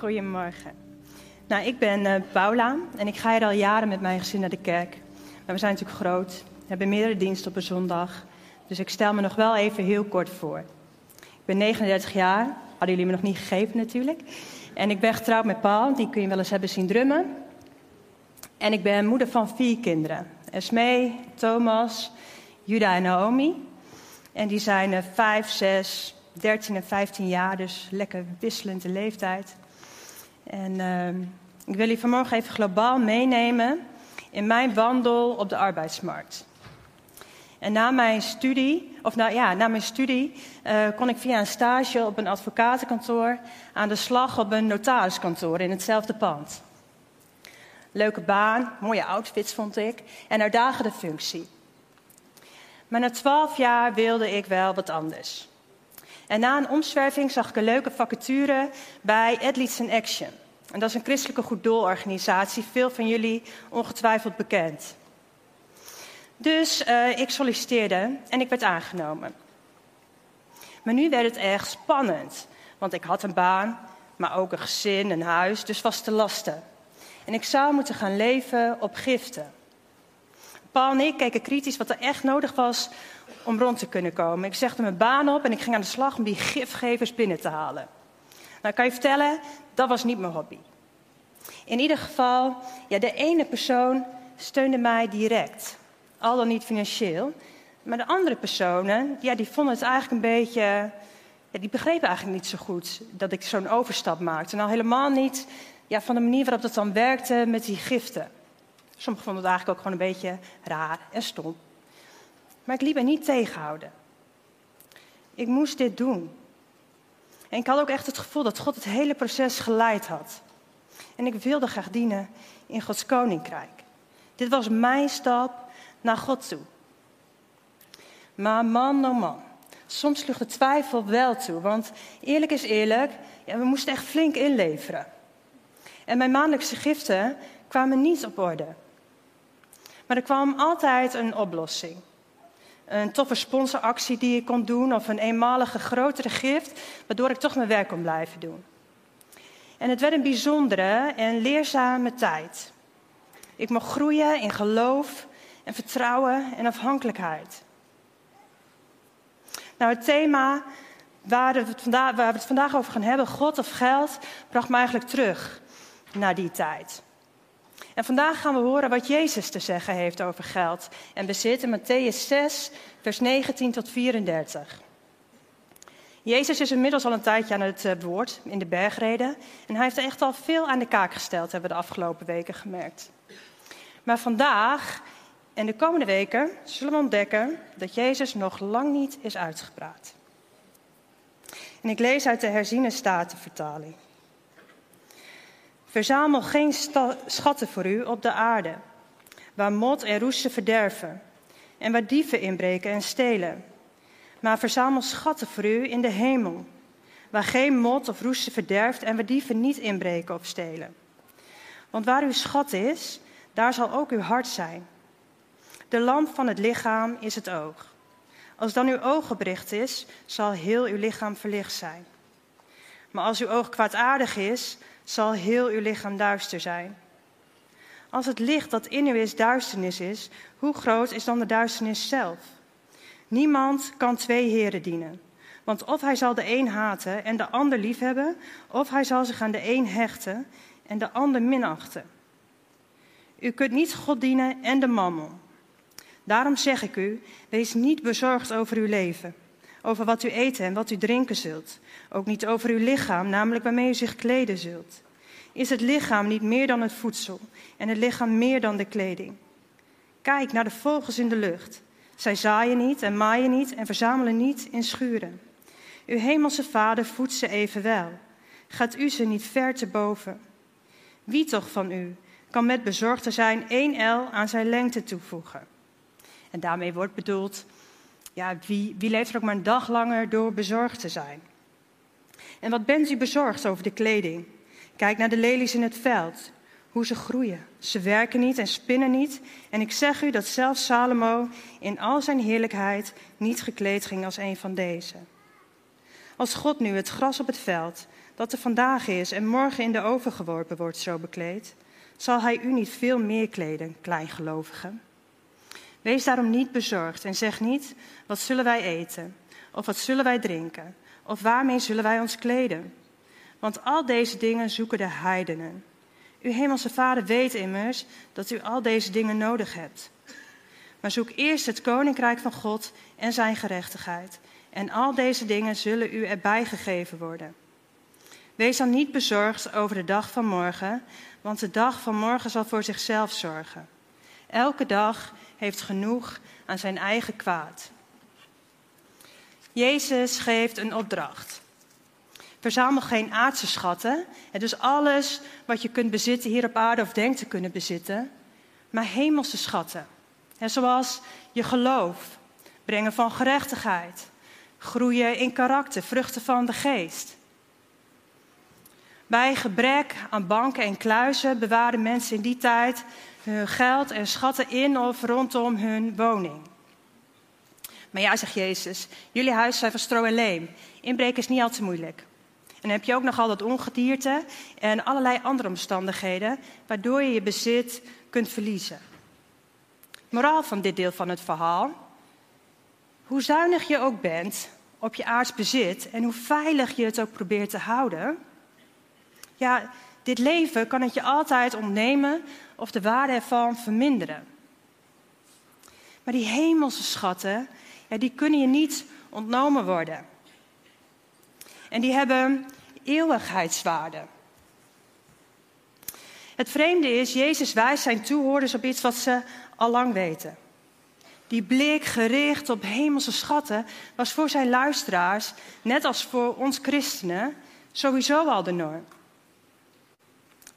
Goedemorgen. Nou, ik ben uh, Paula en ik ga hier al jaren met mijn gezin naar de kerk. Maar we zijn natuurlijk groot, hebben meerdere diensten op een zondag. Dus ik stel me nog wel even heel kort voor. Ik ben 39 jaar, hadden jullie me nog niet gegeven natuurlijk. En ik ben getrouwd met Paul, die kun je wel eens hebben zien drummen. En ik ben moeder van vier kinderen. Esmee, Thomas, Juda en Naomi. En die zijn 5, 6, 13 en 15 jaar, dus lekker wisselende leeftijd. En uh, ik wil jullie vanmorgen even globaal meenemen in mijn wandel op de arbeidsmarkt. En na mijn studie, of nou ja, na mijn studie uh, kon ik via een stage op een advocatenkantoor aan de slag op een notariskantoor in hetzelfde pand. Leuke baan, mooie outfits vond ik en uitdagende functie. Maar na twaalf jaar wilde ik wel wat anders. En na een omzwerving zag ik een leuke vacature bij Athletes in Action. En dat is een christelijke goed doelorganisatie, veel van jullie ongetwijfeld bekend. Dus uh, ik solliciteerde en ik werd aangenomen. Maar nu werd het echt spannend, want ik had een baan, maar ook een gezin, een huis, dus vaste lasten. En ik zou moeten gaan leven op giften. Paul en ik keken kritisch wat er echt nodig was om rond te kunnen komen. Ik zegde mijn baan op en ik ging aan de slag om die gifgevers binnen te halen. Nou, kan je vertellen, dat was niet mijn hobby. In ieder geval, ja, de ene persoon steunde mij direct, al dan niet financieel. Maar de andere personen, ja, die vonden het eigenlijk een beetje. Ja, die begrepen eigenlijk niet zo goed dat ik zo'n overstap maakte. En al helemaal niet ja, van de manier waarop dat dan werkte met die giften. Sommigen vonden het eigenlijk ook gewoon een beetje raar en stom. Maar ik liet me niet tegenhouden. Ik moest dit doen. En ik had ook echt het gevoel dat God het hele proces geleid had. En ik wilde graag dienen in Gods koninkrijk. Dit was mijn stap naar God toe. Maar man, oh man, soms sloeg de twijfel wel toe. Want eerlijk is eerlijk, ja, we moesten echt flink inleveren. En mijn maandelijkse giften kwamen niet op orde. Maar er kwam altijd een oplossing. Een toffe sponsoractie die ik kon doen of een eenmalige grotere gift, waardoor ik toch mijn werk kon blijven doen. En het werd een bijzondere en leerzame tijd. Ik mocht groeien in geloof en vertrouwen en afhankelijkheid. Nou, het thema waar we, het vandaag, waar we het vandaag over gaan hebben, God of geld, bracht me eigenlijk terug naar die tijd. En vandaag gaan we horen wat Jezus te zeggen heeft over geld en bezit in Matthäus 6, vers 19 tot 34. Jezus is inmiddels al een tijdje aan het eh, woord in de bergreden. En hij heeft er echt al veel aan de kaak gesteld, hebben we de afgelopen weken gemerkt. Maar vandaag en de komende weken zullen we ontdekken dat Jezus nog lang niet is uitgepraat. En ik lees uit de herziene statenvertaling. Verzamel geen schatten voor u op de aarde, waar mot en roesten verderven, en waar dieven inbreken en stelen. Maar verzamel schatten voor u in de hemel, waar geen mot of roesten verderft en waar dieven niet inbreken of stelen. Want waar uw schat is, daar zal ook uw hart zijn. De lamp van het lichaam is het oog. Als dan uw oog gebricht is, zal heel uw lichaam verlicht zijn. Maar als uw oog kwaadaardig is, zal heel uw lichaam duister zijn. Als het licht dat in u is duisternis is, hoe groot is dan de duisternis zelf? Niemand kan twee heren dienen. Want of hij zal de een haten en de ander liefhebben, of hij zal zich aan de een hechten en de ander minachten. U kunt niet God dienen en de mammon. Daarom zeg ik u, wees niet bezorgd over uw leven, over wat u eten en wat u drinken zult. Ook niet over uw lichaam, namelijk waarmee u zich kleden zult. Is het lichaam niet meer dan het voedsel en het lichaam meer dan de kleding? Kijk naar de vogels in de lucht. Zij zaaien niet en maaien niet en verzamelen niet in schuren. Uw hemelse vader voedt ze evenwel. Gaat u ze niet ver te boven? Wie toch van u kan met bezorgde zijn één L aan zijn lengte toevoegen? En daarmee wordt bedoeld, ja, wie, wie leeft er ook maar een dag langer door bezorgd te zijn? En wat bent u bezorgd over de kleding? Kijk naar de lelies in het veld, hoe ze groeien. Ze werken niet en spinnen niet. En ik zeg u dat zelfs Salomo in al zijn heerlijkheid niet gekleed ging als een van deze. Als God nu het gras op het veld, dat er vandaag is en morgen in de oven geworpen wordt, zo bekleed, zal hij u niet veel meer kleden, kleingelovigen. Wees daarom niet bezorgd en zeg niet: wat zullen wij eten? Of wat zullen wij drinken? Of waarmee zullen wij ons kleden? Want al deze dingen zoeken de heidenen. Uw hemelse Vader weet immers dat u al deze dingen nodig hebt. Maar zoek eerst het koninkrijk van God en zijn gerechtigheid. En al deze dingen zullen u erbij gegeven worden. Wees dan niet bezorgd over de dag van morgen, want de dag van morgen zal voor zichzelf zorgen. Elke dag heeft genoeg aan zijn eigen kwaad. Jezus geeft een opdracht. Verzamel geen aardse schatten, dus alles wat je kunt bezitten hier op aarde of denkt te kunnen bezitten, maar hemelse schatten. Zoals je geloof, brengen van gerechtigheid, groeien in karakter, vruchten van de geest. Bij gebrek aan banken en kluizen bewaarden mensen in die tijd hun geld en schatten in of rondom hun woning. Maar ja, zegt Jezus, jullie huis zijn van stro en leem. Inbreken is niet al te moeilijk. En dan heb je ook nog al dat ongedierte en allerlei andere omstandigheden, waardoor je je bezit kunt verliezen. Moraal van dit deel van het verhaal. Hoe zuinig je ook bent op je aards bezit en hoe veilig je het ook probeert te houden, ja, dit leven kan het je altijd ontnemen of de waarde ervan verminderen. Maar die hemelse schatten, ja, die kunnen je niet ontnomen worden. En die hebben eeuwigheidswaarde. Het vreemde is, Jezus wijst zijn toehoorders op iets wat ze al lang weten. Die blik gericht op hemelse schatten was voor zijn luisteraars, net als voor ons christenen, sowieso al de norm.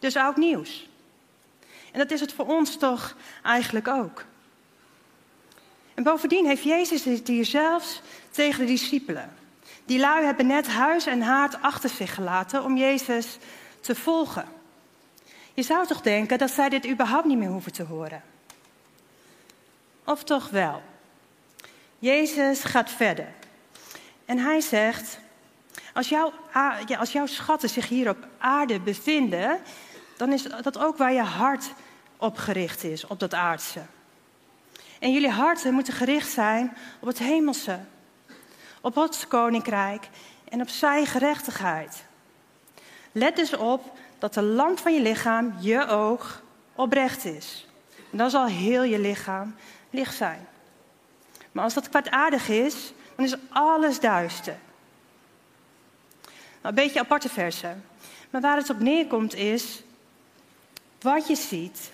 Dus oud nieuws. En dat is het voor ons toch eigenlijk ook. En bovendien heeft Jezus dit hier zelfs tegen de discipelen. Die lui hebben net huis en haard achter zich gelaten om Jezus te volgen. Je zou toch denken dat zij dit überhaupt niet meer hoeven te horen? Of toch wel? Jezus gaat verder. En hij zegt: als, jouw, als jouw schatten zich hier op aarde bevinden, dan is dat ook waar je hart op gericht is, op dat aardse. En jullie harten moeten gericht zijn op het hemelse, op Gods koninkrijk en op zijn gerechtigheid. Let dus op dat de lamp van je lichaam, je oog, oprecht is. En dan zal heel je lichaam licht zijn. Maar als dat kwaadaardig is, dan is alles duister. Nou, een beetje aparte versen. Maar waar het op neerkomt is wat je ziet,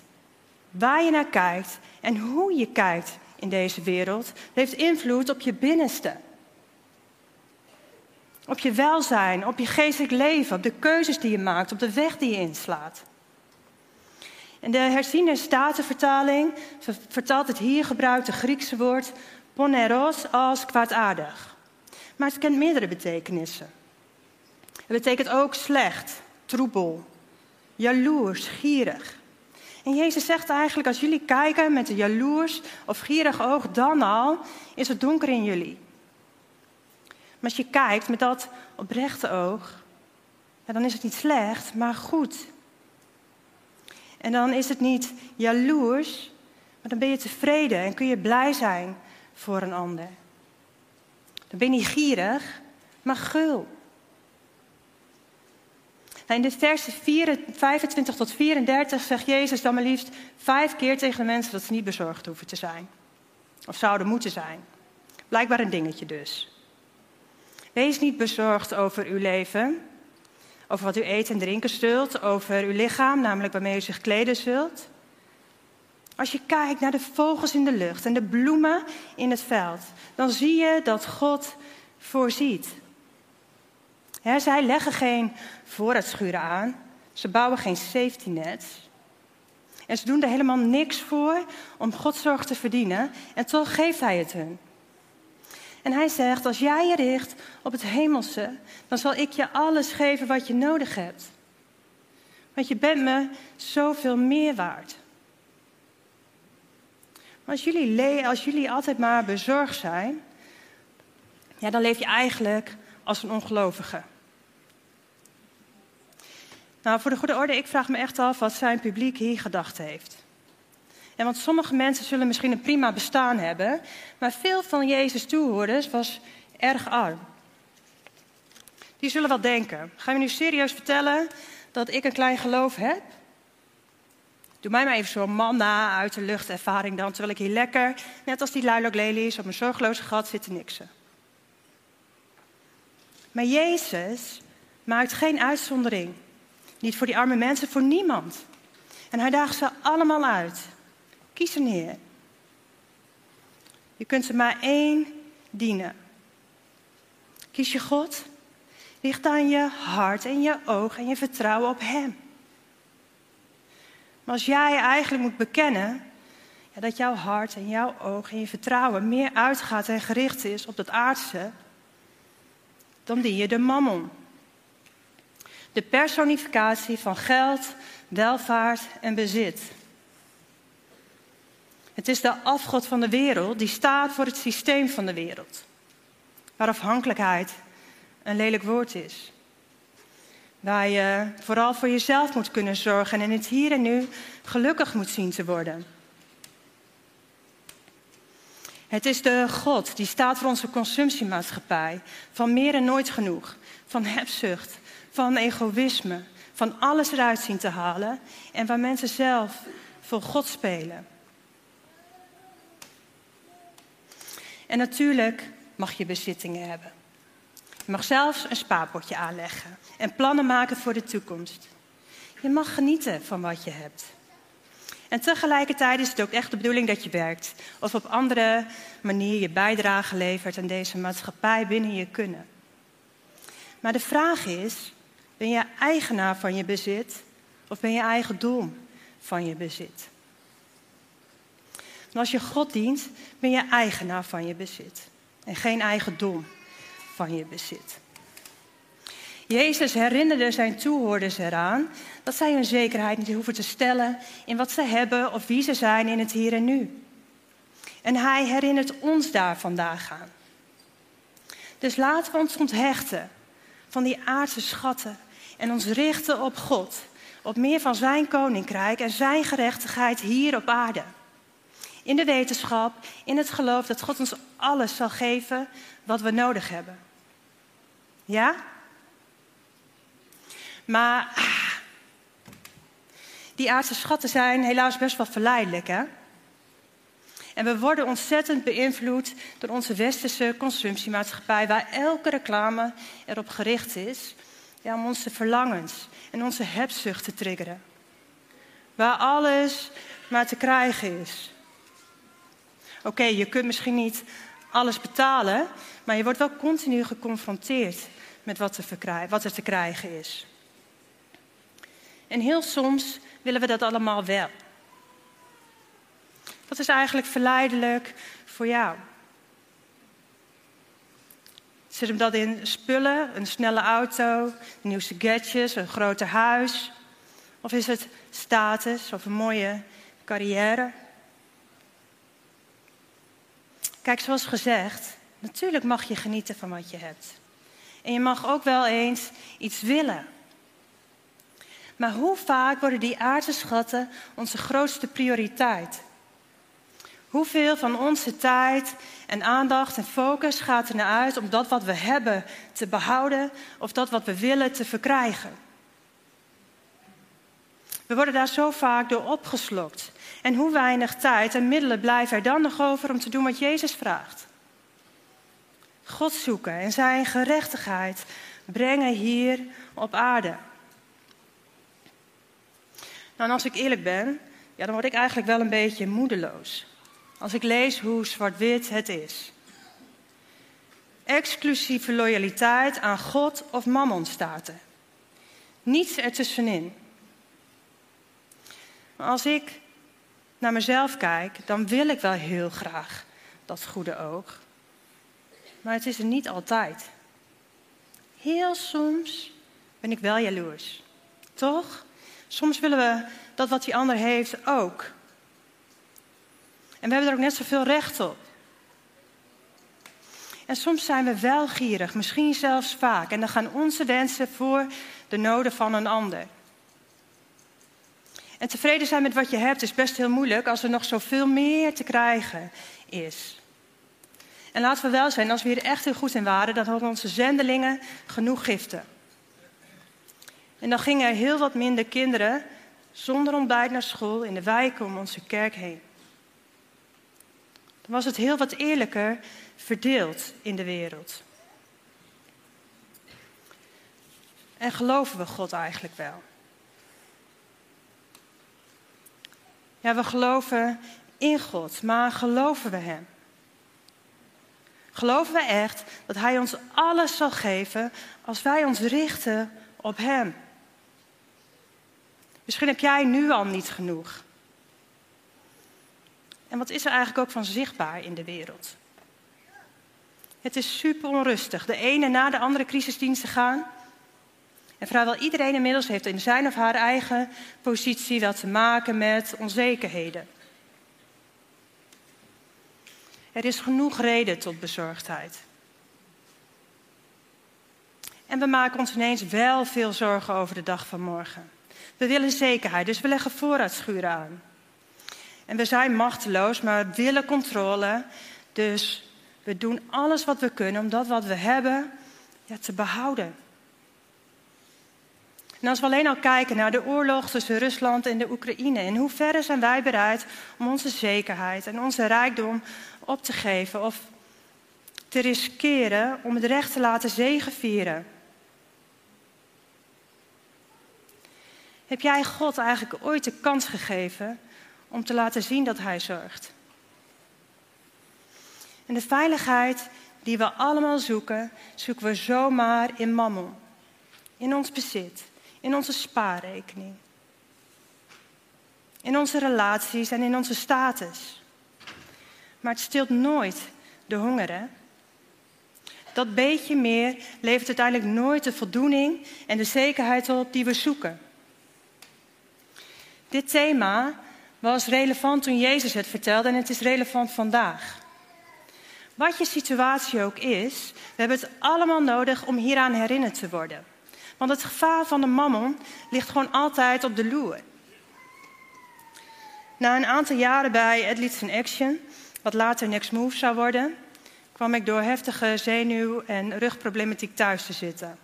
waar je naar kijkt en hoe je kijkt in deze wereld, heeft invloed op je binnenste. Op je welzijn, op je geestelijk leven, op de keuzes die je maakt, op de weg die je inslaat. En de herziene statenvertaling vertaalt het hier gebruikte Griekse woord poneros als kwaadaardig. Maar het kent meerdere betekenissen. Het betekent ook slecht, troebel, jaloers, gierig. En Jezus zegt eigenlijk, als jullie kijken met een jaloers of gierig oog, dan al is het donker in jullie. Maar als je kijkt met dat oprechte oog, ja, dan is het niet slecht, maar goed. En dan is het niet jaloers, maar dan ben je tevreden en kun je blij zijn voor een ander. Dan ben je niet gierig, maar gul. In de versen 25 tot 34 zegt Jezus dan maar liefst vijf keer tegen de mensen dat ze niet bezorgd hoeven te zijn. Of zouden moeten zijn. Blijkbaar een dingetje dus. Wees niet bezorgd over uw leven, over wat u eten en drinken zult, over uw lichaam, namelijk waarmee u zich kleden zult. Als je kijkt naar de vogels in de lucht en de bloemen in het veld, dan zie je dat God voorziet. Zij leggen geen voorraadschuren aan. Ze bouwen geen safety nets. En ze doen er helemaal niks voor om Gods zorg te verdienen. En toch geeft Hij het hun. En Hij zegt, als jij je richt op het hemelse, dan zal ik je alles geven wat je nodig hebt. Want je bent me zoveel meer waard. Als jullie, als jullie altijd maar bezorgd zijn, ja, dan leef je eigenlijk als een ongelovige. Nou, voor de goede orde, ik vraag me echt af wat zijn publiek hier gedacht heeft. En want sommige mensen zullen misschien een prima bestaan hebben, maar veel van Jezus' toehoorders was erg arm. Die zullen wel denken: ga je nu serieus vertellen dat ik een klein geloof heb? Doe mij maar even zo'n manna uit de lucht ervaring dan, terwijl ik hier lekker, net als die luilok lelies, op mijn zorgeloze gat zit te niksen. Maar Jezus maakt geen uitzondering. Niet voor die arme mensen, voor niemand. En hij daagt ze allemaal uit. Kies er neer. Je kunt ze maar één dienen. Kies je God? Ligt aan je hart en je oog en je vertrouwen op Hem. Maar als jij eigenlijk moet bekennen ja, dat jouw hart en jouw oog en je vertrouwen meer uitgaat en gericht is op dat aardse, dan dien je de mammon. De personificatie van geld, welvaart en bezit. Het is de afgod van de wereld die staat voor het systeem van de wereld. Waar afhankelijkheid een lelijk woord is. Waar je vooral voor jezelf moet kunnen zorgen en in het hier en nu gelukkig moet zien te worden. Het is de God die staat voor onze consumptiemaatschappij. Van meer en nooit genoeg. Van hebzucht. Van egoïsme. Van alles eruit zien te halen. En waar mensen zelf voor God spelen. En natuurlijk mag je bezittingen hebben. Je mag zelfs een spaarpotje aanleggen en plannen maken voor de toekomst. Je mag genieten van wat je hebt. En tegelijkertijd is het ook echt de bedoeling dat je werkt. Of op andere manier je bijdrage levert aan deze maatschappij binnen je kunnen. Maar de vraag is, ben je eigenaar van je bezit of ben je eigendom van je bezit? En als je God dient, ben je eigenaar van je bezit en geen eigendom van je bezit. Jezus herinnerde zijn toehoorders eraan dat zij hun zekerheid niet hoeven te stellen in wat ze hebben of wie ze zijn in het hier en nu. En hij herinnert ons daar vandaag aan. Dus laten we ons onthechten van die aardse schatten en ons richten op God, op meer van zijn koninkrijk en zijn gerechtigheid hier op aarde. In de wetenschap, in het geloof dat God ons alles zal geven wat we nodig hebben. Ja? Maar ah, die aardse schatten zijn helaas best wel verleidelijk, hè? En we worden ontzettend beïnvloed door onze westerse consumptiemaatschappij, waar elke reclame erop gericht is om onze verlangens en onze hebzucht te triggeren. Waar alles maar te krijgen is. Oké, je kunt misschien niet alles betalen, maar je wordt wel continu geconfronteerd met wat, wat er te krijgen is. En heel soms willen we dat allemaal wel. Wat is eigenlijk verleidelijk voor jou? Zit hem dat in spullen, een snelle auto, de nieuwste gadgets, een groter huis? Of is het status of een mooie carrière? Kijk, zoals gezegd, natuurlijk mag je genieten van wat je hebt. En je mag ook wel eens iets willen. Maar hoe vaak worden die aardse schatten onze grootste prioriteit? Hoeveel van onze tijd en aandacht en focus gaat er naar uit om dat wat we hebben te behouden of dat wat we willen te verkrijgen? We worden daar zo vaak door opgeslokt. En hoe weinig tijd en middelen blijven er dan nog over om te doen wat Jezus vraagt? God zoeken en zijn gerechtigheid brengen hier op aarde. Nou, en als ik eerlijk ben, ja, dan word ik eigenlijk wel een beetje moedeloos. Als ik lees hoe zwart-wit het is. Exclusieve loyaliteit aan God of mammon staat er. Niets ertussenin. Maar als ik naar mezelf kijk, dan wil ik wel heel graag dat goede oog. Maar het is er niet altijd. Heel soms ben ik wel jaloers. Toch? Soms willen we dat wat die ander heeft ook. En we hebben er ook net zoveel recht op. En soms zijn we wel gierig, misschien zelfs vaak. En dan gaan onze wensen voor de noden van een ander. En tevreden zijn met wat je hebt is best heel moeilijk als er nog zoveel meer te krijgen is. En laten we wel zijn, als we hier echt heel goed in waren, dan hadden onze zendelingen genoeg giften. En dan gingen er heel wat minder kinderen zonder ontbijt naar school in de wijken om onze kerk heen. Dan was het heel wat eerlijker verdeeld in de wereld. En geloven we God eigenlijk wel? Ja, we geloven in God, maar geloven we Hem? Geloven we echt dat Hij ons alles zal geven als wij ons richten op Hem? Misschien heb jij nu al niet genoeg. En wat is er eigenlijk ook van zichtbaar in de wereld? Het is super onrustig. De ene na de andere crisisdiensten gaan. En vrijwel iedereen inmiddels heeft in zijn of haar eigen positie wel te maken met onzekerheden. Er is genoeg reden tot bezorgdheid. En we maken ons ineens wel veel zorgen over de dag van morgen. We willen zekerheid, dus we leggen voorraadschuren aan. En we zijn machteloos, maar willen controle. Dus we doen alles wat we kunnen om dat wat we hebben ja, te behouden. En als we alleen al kijken naar de oorlog tussen Rusland en de Oekraïne, in hoeverre zijn wij bereid om onze zekerheid en onze rijkdom op te geven of te riskeren om het recht te laten zegevieren? Heb jij God eigenlijk ooit de kans gegeven om te laten zien dat Hij zorgt? En de veiligheid die we allemaal zoeken, zoeken we zomaar in mammon, in ons bezit, in onze spaarrekening, in onze relaties en in onze status. Maar het stilt nooit de honger, hè? Dat beetje meer levert uiteindelijk nooit de voldoening en de zekerheid op die we zoeken. Dit thema was relevant toen Jezus het vertelde en het is relevant vandaag. Wat je situatie ook is, we hebben het allemaal nodig om hieraan herinnerd te worden. Want het gevaar van de mammon ligt gewoon altijd op de loer. Na een aantal jaren bij Athletes in Action, wat later Next Move zou worden, kwam ik door heftige zenuw- en rugproblematiek thuis te zitten.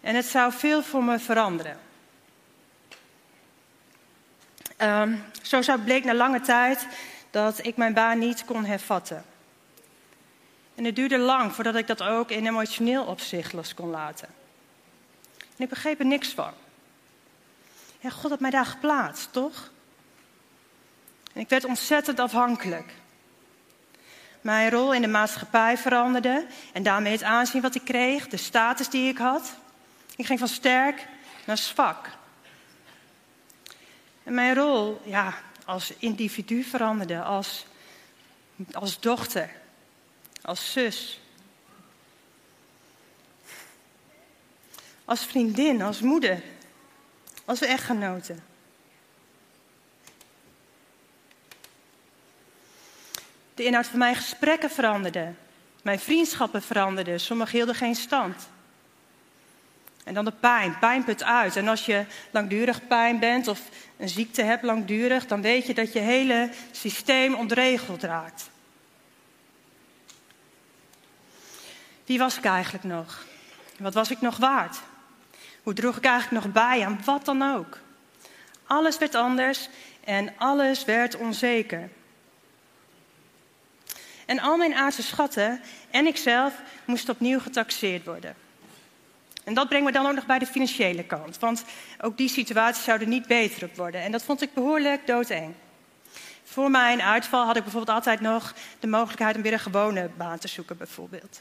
En het zou veel voor me veranderen. Um, zo bleek na lange tijd dat ik mijn baan niet kon hervatten. En het duurde lang voordat ik dat ook in emotioneel opzicht los kon laten. En ik begreep er niks van. Ja, God had mij daar geplaatst, toch? En ik werd ontzettend afhankelijk. Mijn rol in de maatschappij veranderde en daarmee het aanzien wat ik kreeg, de status die ik had. Ik ging van sterk naar zwak. Mijn rol ja, als individu veranderde, als, als dochter, als zus, als vriendin, als moeder, als echtgenote. De inhoud van mijn gesprekken veranderde. Mijn vriendschappen veranderden. Sommigen hielden geen stand. En dan de pijn. Pijn put uit. En als je langdurig pijn bent of een ziekte hebt langdurig, dan weet je dat je hele systeem ontregeld raakt. Wie was ik eigenlijk nog? Wat was ik nog waard? Hoe droeg ik eigenlijk nog bij aan wat dan ook? Alles werd anders en alles werd onzeker. En al mijn aardse schatten en ikzelf moesten opnieuw getaxeerd worden. En dat brengt me dan ook nog bij de financiële kant. Want ook die situatie zou er niet beter op worden. En dat vond ik behoorlijk doodeng. Voor mijn uitval had ik bijvoorbeeld altijd nog de mogelijkheid om weer een gewone baan te zoeken, bijvoorbeeld.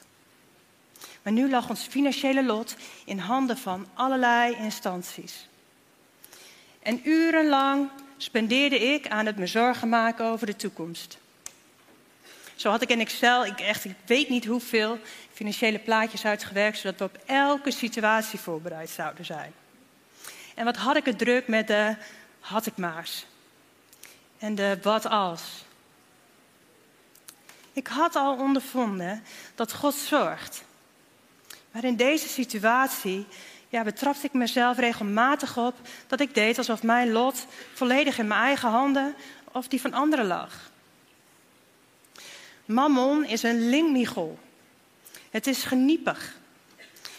Maar nu lag ons financiële lot in handen van allerlei instanties. En urenlang spendeerde ik aan het me zorgen maken over de toekomst. Zo had ik in Excel, ik, echt, ik weet niet hoeveel financiële plaatjes uitgewerkt, zodat we op elke situatie voorbereid zouden zijn. En wat had ik het druk met de had ik maars. En de wat als. Ik had al ondervonden dat God zorgt. Maar in deze situatie ja, betrapte ik mezelf regelmatig op dat ik deed alsof mijn lot volledig in mijn eigen handen of die van anderen lag. Mammon is een lingmichel. Het is geniepig.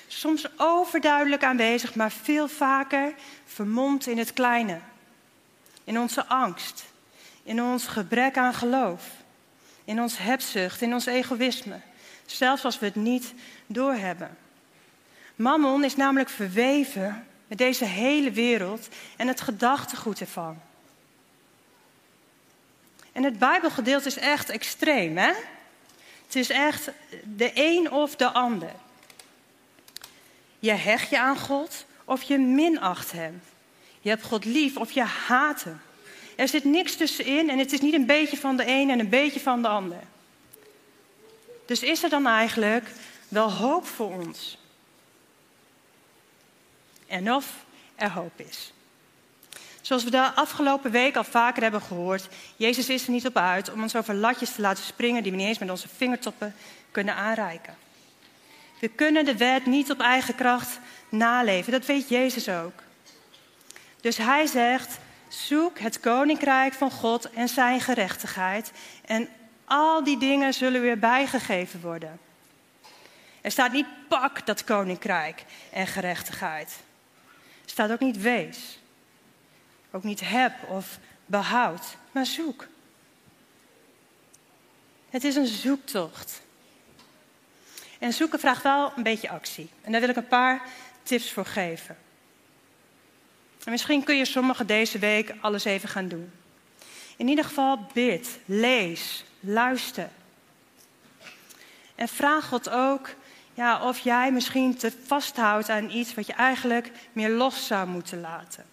Soms overduidelijk aanwezig, maar veel vaker vermomd in het kleine. In onze angst, in ons gebrek aan geloof, in ons hebzucht, in ons egoïsme, zelfs als we het niet doorhebben. Mammon is namelijk verweven met deze hele wereld en het gedachtegoed ervan. En het Bijbelgedeelte is echt extreem, hè? Het is echt de een of de ander. Je hecht je aan God of je minacht Hem. Je hebt God lief of je haat Hem. Er zit niks tussenin en het is niet een beetje van de een en een beetje van de ander. Dus is er dan eigenlijk wel hoop voor ons? En of er hoop is. Zoals we de afgelopen week al vaker hebben gehoord, Jezus is er niet op uit om ons over latjes te laten springen die we niet eens met onze vingertoppen kunnen aanreiken. We kunnen de wet niet op eigen kracht naleven, dat weet Jezus ook. Dus hij zegt, zoek het koninkrijk van God en zijn gerechtigheid en al die dingen zullen weer bijgegeven worden. Er staat niet pak dat koninkrijk en gerechtigheid. Er staat ook niet wees. Ook niet heb of behoud, maar zoek. Het is een zoektocht. En zoeken vraagt wel een beetje actie. En daar wil ik een paar tips voor geven. En misschien kun je sommige deze week alles even gaan doen. In ieder geval bid, lees, luister. En vraag God ook ja, of jij misschien te vasthoudt aan iets wat je eigenlijk meer los zou moeten laten.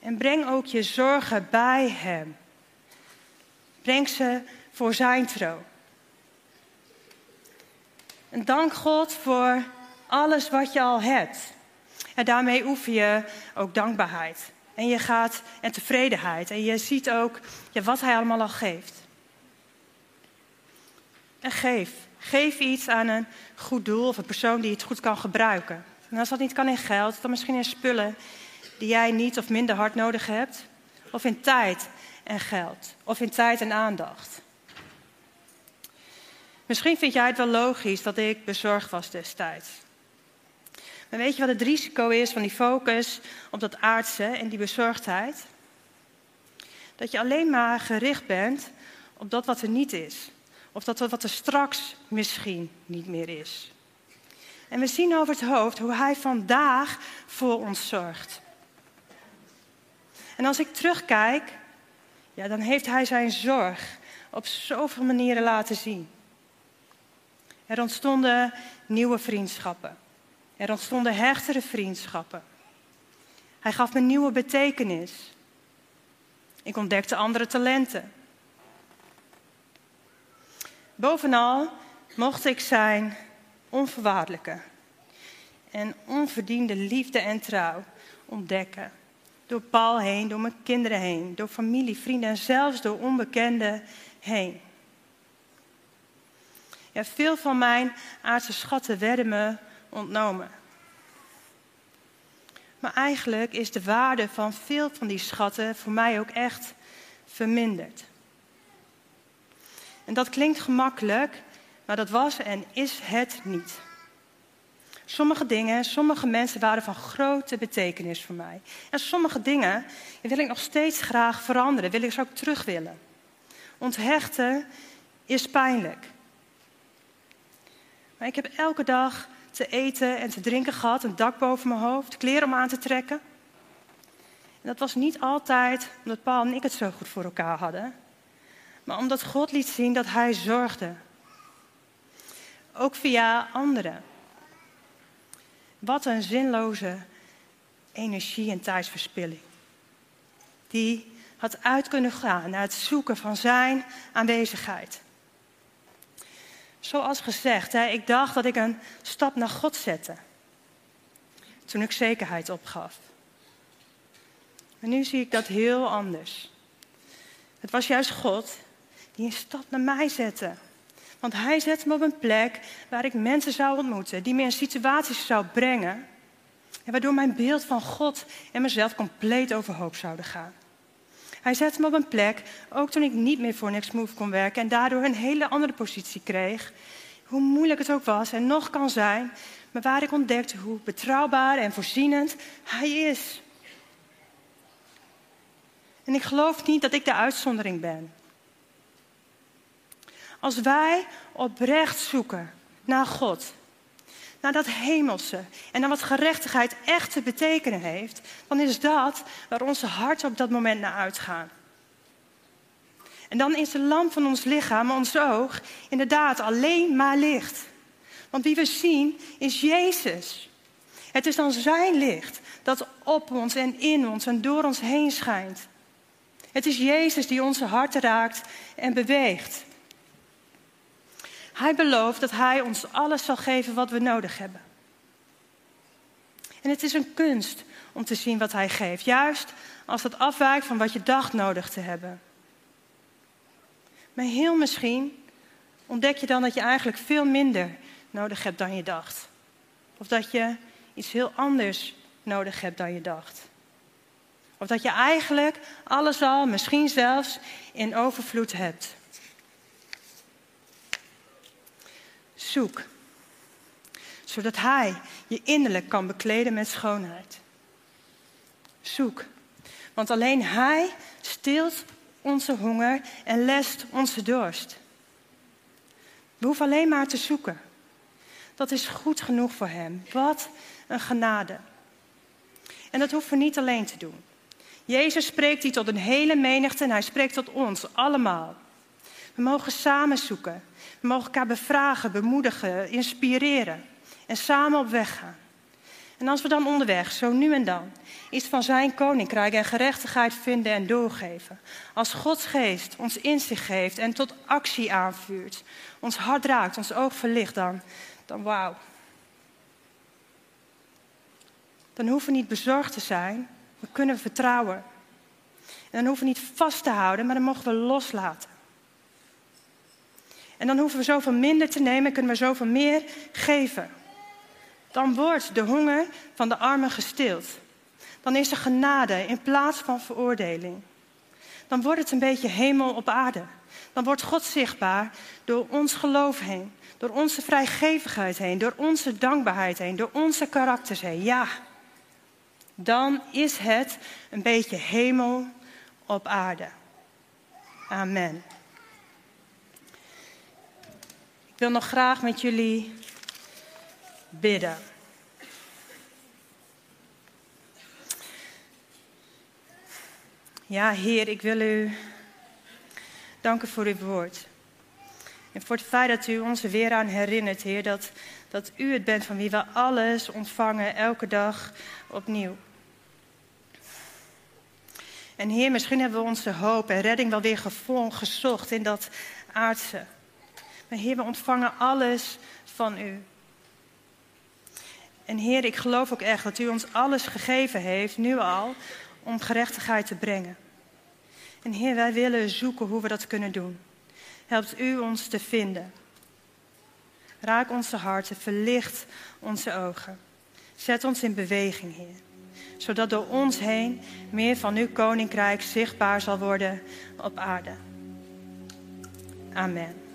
En breng ook je zorgen bij Hem. Breng ze voor Zijn troon. En dank God voor alles wat je al hebt. En daarmee oefen je ook dankbaarheid. En je gaat en tevredenheid. En je ziet ook ja, wat hij allemaal al geeft. En geef. Geef iets aan een goed doel of een persoon die het goed kan gebruiken. En als dat niet kan in geld, dan misschien in spullen die jij niet of minder hard nodig hebt. Of in tijd en geld. Of in tijd en aandacht. Misschien vind jij het wel logisch dat ik bezorgd was destijds. Maar weet je wat het risico is van die focus op dat aardse en die bezorgdheid? Dat je alleen maar gericht bent op dat wat er niet is. Of dat wat er straks misschien niet meer is. En we zien over het hoofd hoe hij vandaag voor ons zorgt. En als ik terugkijk, ja, dan heeft hij zijn zorg op zoveel manieren laten zien. Er ontstonden nieuwe vriendschappen. Er ontstonden hechtere vriendschappen. Hij gaf me nieuwe betekenis. Ik ontdekte andere talenten. Bovenal mocht ik zijn onvoorwaardelijke en onverdiende liefde en trouw ontdekken. Door Paul heen, door mijn kinderen heen, door familie, vrienden en zelfs door onbekenden heen. Ja, veel van mijn aardse schatten werden me ontnomen. Maar eigenlijk is de waarde van veel van die schatten voor mij ook echt verminderd. En dat klinkt gemakkelijk, maar dat was en is het niet. Sommige dingen, sommige mensen waren van grote betekenis voor mij. En sommige dingen wil ik nog steeds graag veranderen, wil ik ze ook terug willen. Onthechten is pijnlijk. Maar ik heb elke dag te eten en te drinken gehad, een dak boven mijn hoofd, kleren om aan te trekken. En dat was niet altijd omdat Paul en ik het zo goed voor elkaar hadden, maar omdat God liet zien dat Hij zorgde. Ook via anderen. Wat een zinloze energie- en tijdsverspilling. Die had uit kunnen gaan naar het zoeken van Zijn aanwezigheid. Zoals gezegd, ik dacht dat ik een stap naar God zette. Toen ik zekerheid opgaf. Maar nu zie ik dat heel anders. Het was juist God die een stap naar mij zette. Want hij zet me op een plek waar ik mensen zou ontmoeten, die me in situaties zou brengen, en waardoor mijn beeld van God en mezelf compleet overhoop zouden gaan. Hij zette me op een plek, ook toen ik niet meer voor Next Move kon werken en daardoor een hele andere positie kreeg. Hoe moeilijk het ook was en nog kan zijn, maar waar ik ontdekte hoe betrouwbaar en voorzienend Hij is. En ik geloof niet dat ik de uitzondering ben. Als wij oprecht zoeken naar God, naar dat hemelse en naar wat gerechtigheid echt te betekenen heeft, dan is dat waar onze harten op dat moment naar uitgaan. En dan is de lamp van ons lichaam, ons oog, inderdaad alleen maar licht. Want wie we zien is Jezus. Het is dan zijn licht dat op ons en in ons en door ons heen schijnt. Het is Jezus die onze harten raakt en beweegt. Hij belooft dat Hij ons alles zal geven wat we nodig hebben. En het is een kunst om te zien wat Hij geeft, juist als dat afwijkt van wat je dacht nodig te hebben. Maar heel misschien ontdek je dan dat je eigenlijk veel minder nodig hebt dan je dacht. Of dat je iets heel anders nodig hebt dan je dacht. Of dat je eigenlijk alles al, misschien zelfs in overvloed hebt. Zoek, zodat Hij je innerlijk kan bekleden met schoonheid. Zoek, want alleen Hij stilt onze honger en lest onze dorst. We hoeven alleen maar te zoeken. Dat is goed genoeg voor Hem. Wat een genade. En dat hoeven we niet alleen te doen. Jezus spreekt hier tot een hele menigte en Hij spreekt tot ons allemaal. We mogen samen zoeken. We mogen elkaar bevragen, bemoedigen, inspireren en samen op weg gaan. En als we dan onderweg, zo nu en dan, iets van zijn koninkrijk en gerechtigheid vinden en doorgeven. Als Gods geest ons inzicht geeft en tot actie aanvuurt, ons hart raakt, ons oog verlicht, dan, dan wauw. Dan hoeven we niet bezorgd te zijn, we kunnen vertrouwen. En dan hoeven we niet vast te houden, maar dan mogen we loslaten. En dan hoeven we zoveel minder te nemen en kunnen we zoveel meer geven. Dan wordt de honger van de armen gestild. Dan is er genade in plaats van veroordeling. Dan wordt het een beetje hemel op aarde. Dan wordt God zichtbaar door ons geloof heen, door onze vrijgevigheid heen, door onze dankbaarheid heen, door onze karakters heen. Ja, dan is het een beetje hemel op aarde. Amen. Ik wil nog graag met jullie bidden. Ja, Heer, ik wil u danken voor uw woord. En voor het feit dat u ons er weer aan herinnert, Heer, dat, dat u het bent van wie we alles ontvangen, elke dag opnieuw. En Heer, misschien hebben we onze hoop en redding wel weer gezocht in dat aardse. Maar Heer, we ontvangen alles van u. En Heer, ik geloof ook echt dat u ons alles gegeven heeft, nu al, om gerechtigheid te brengen. En Heer, wij willen zoeken hoe we dat kunnen doen. Helpt u ons te vinden. Raak onze harten, verlicht onze ogen. Zet ons in beweging, Heer. Zodat door ons heen meer van uw koninkrijk zichtbaar zal worden op aarde. Amen.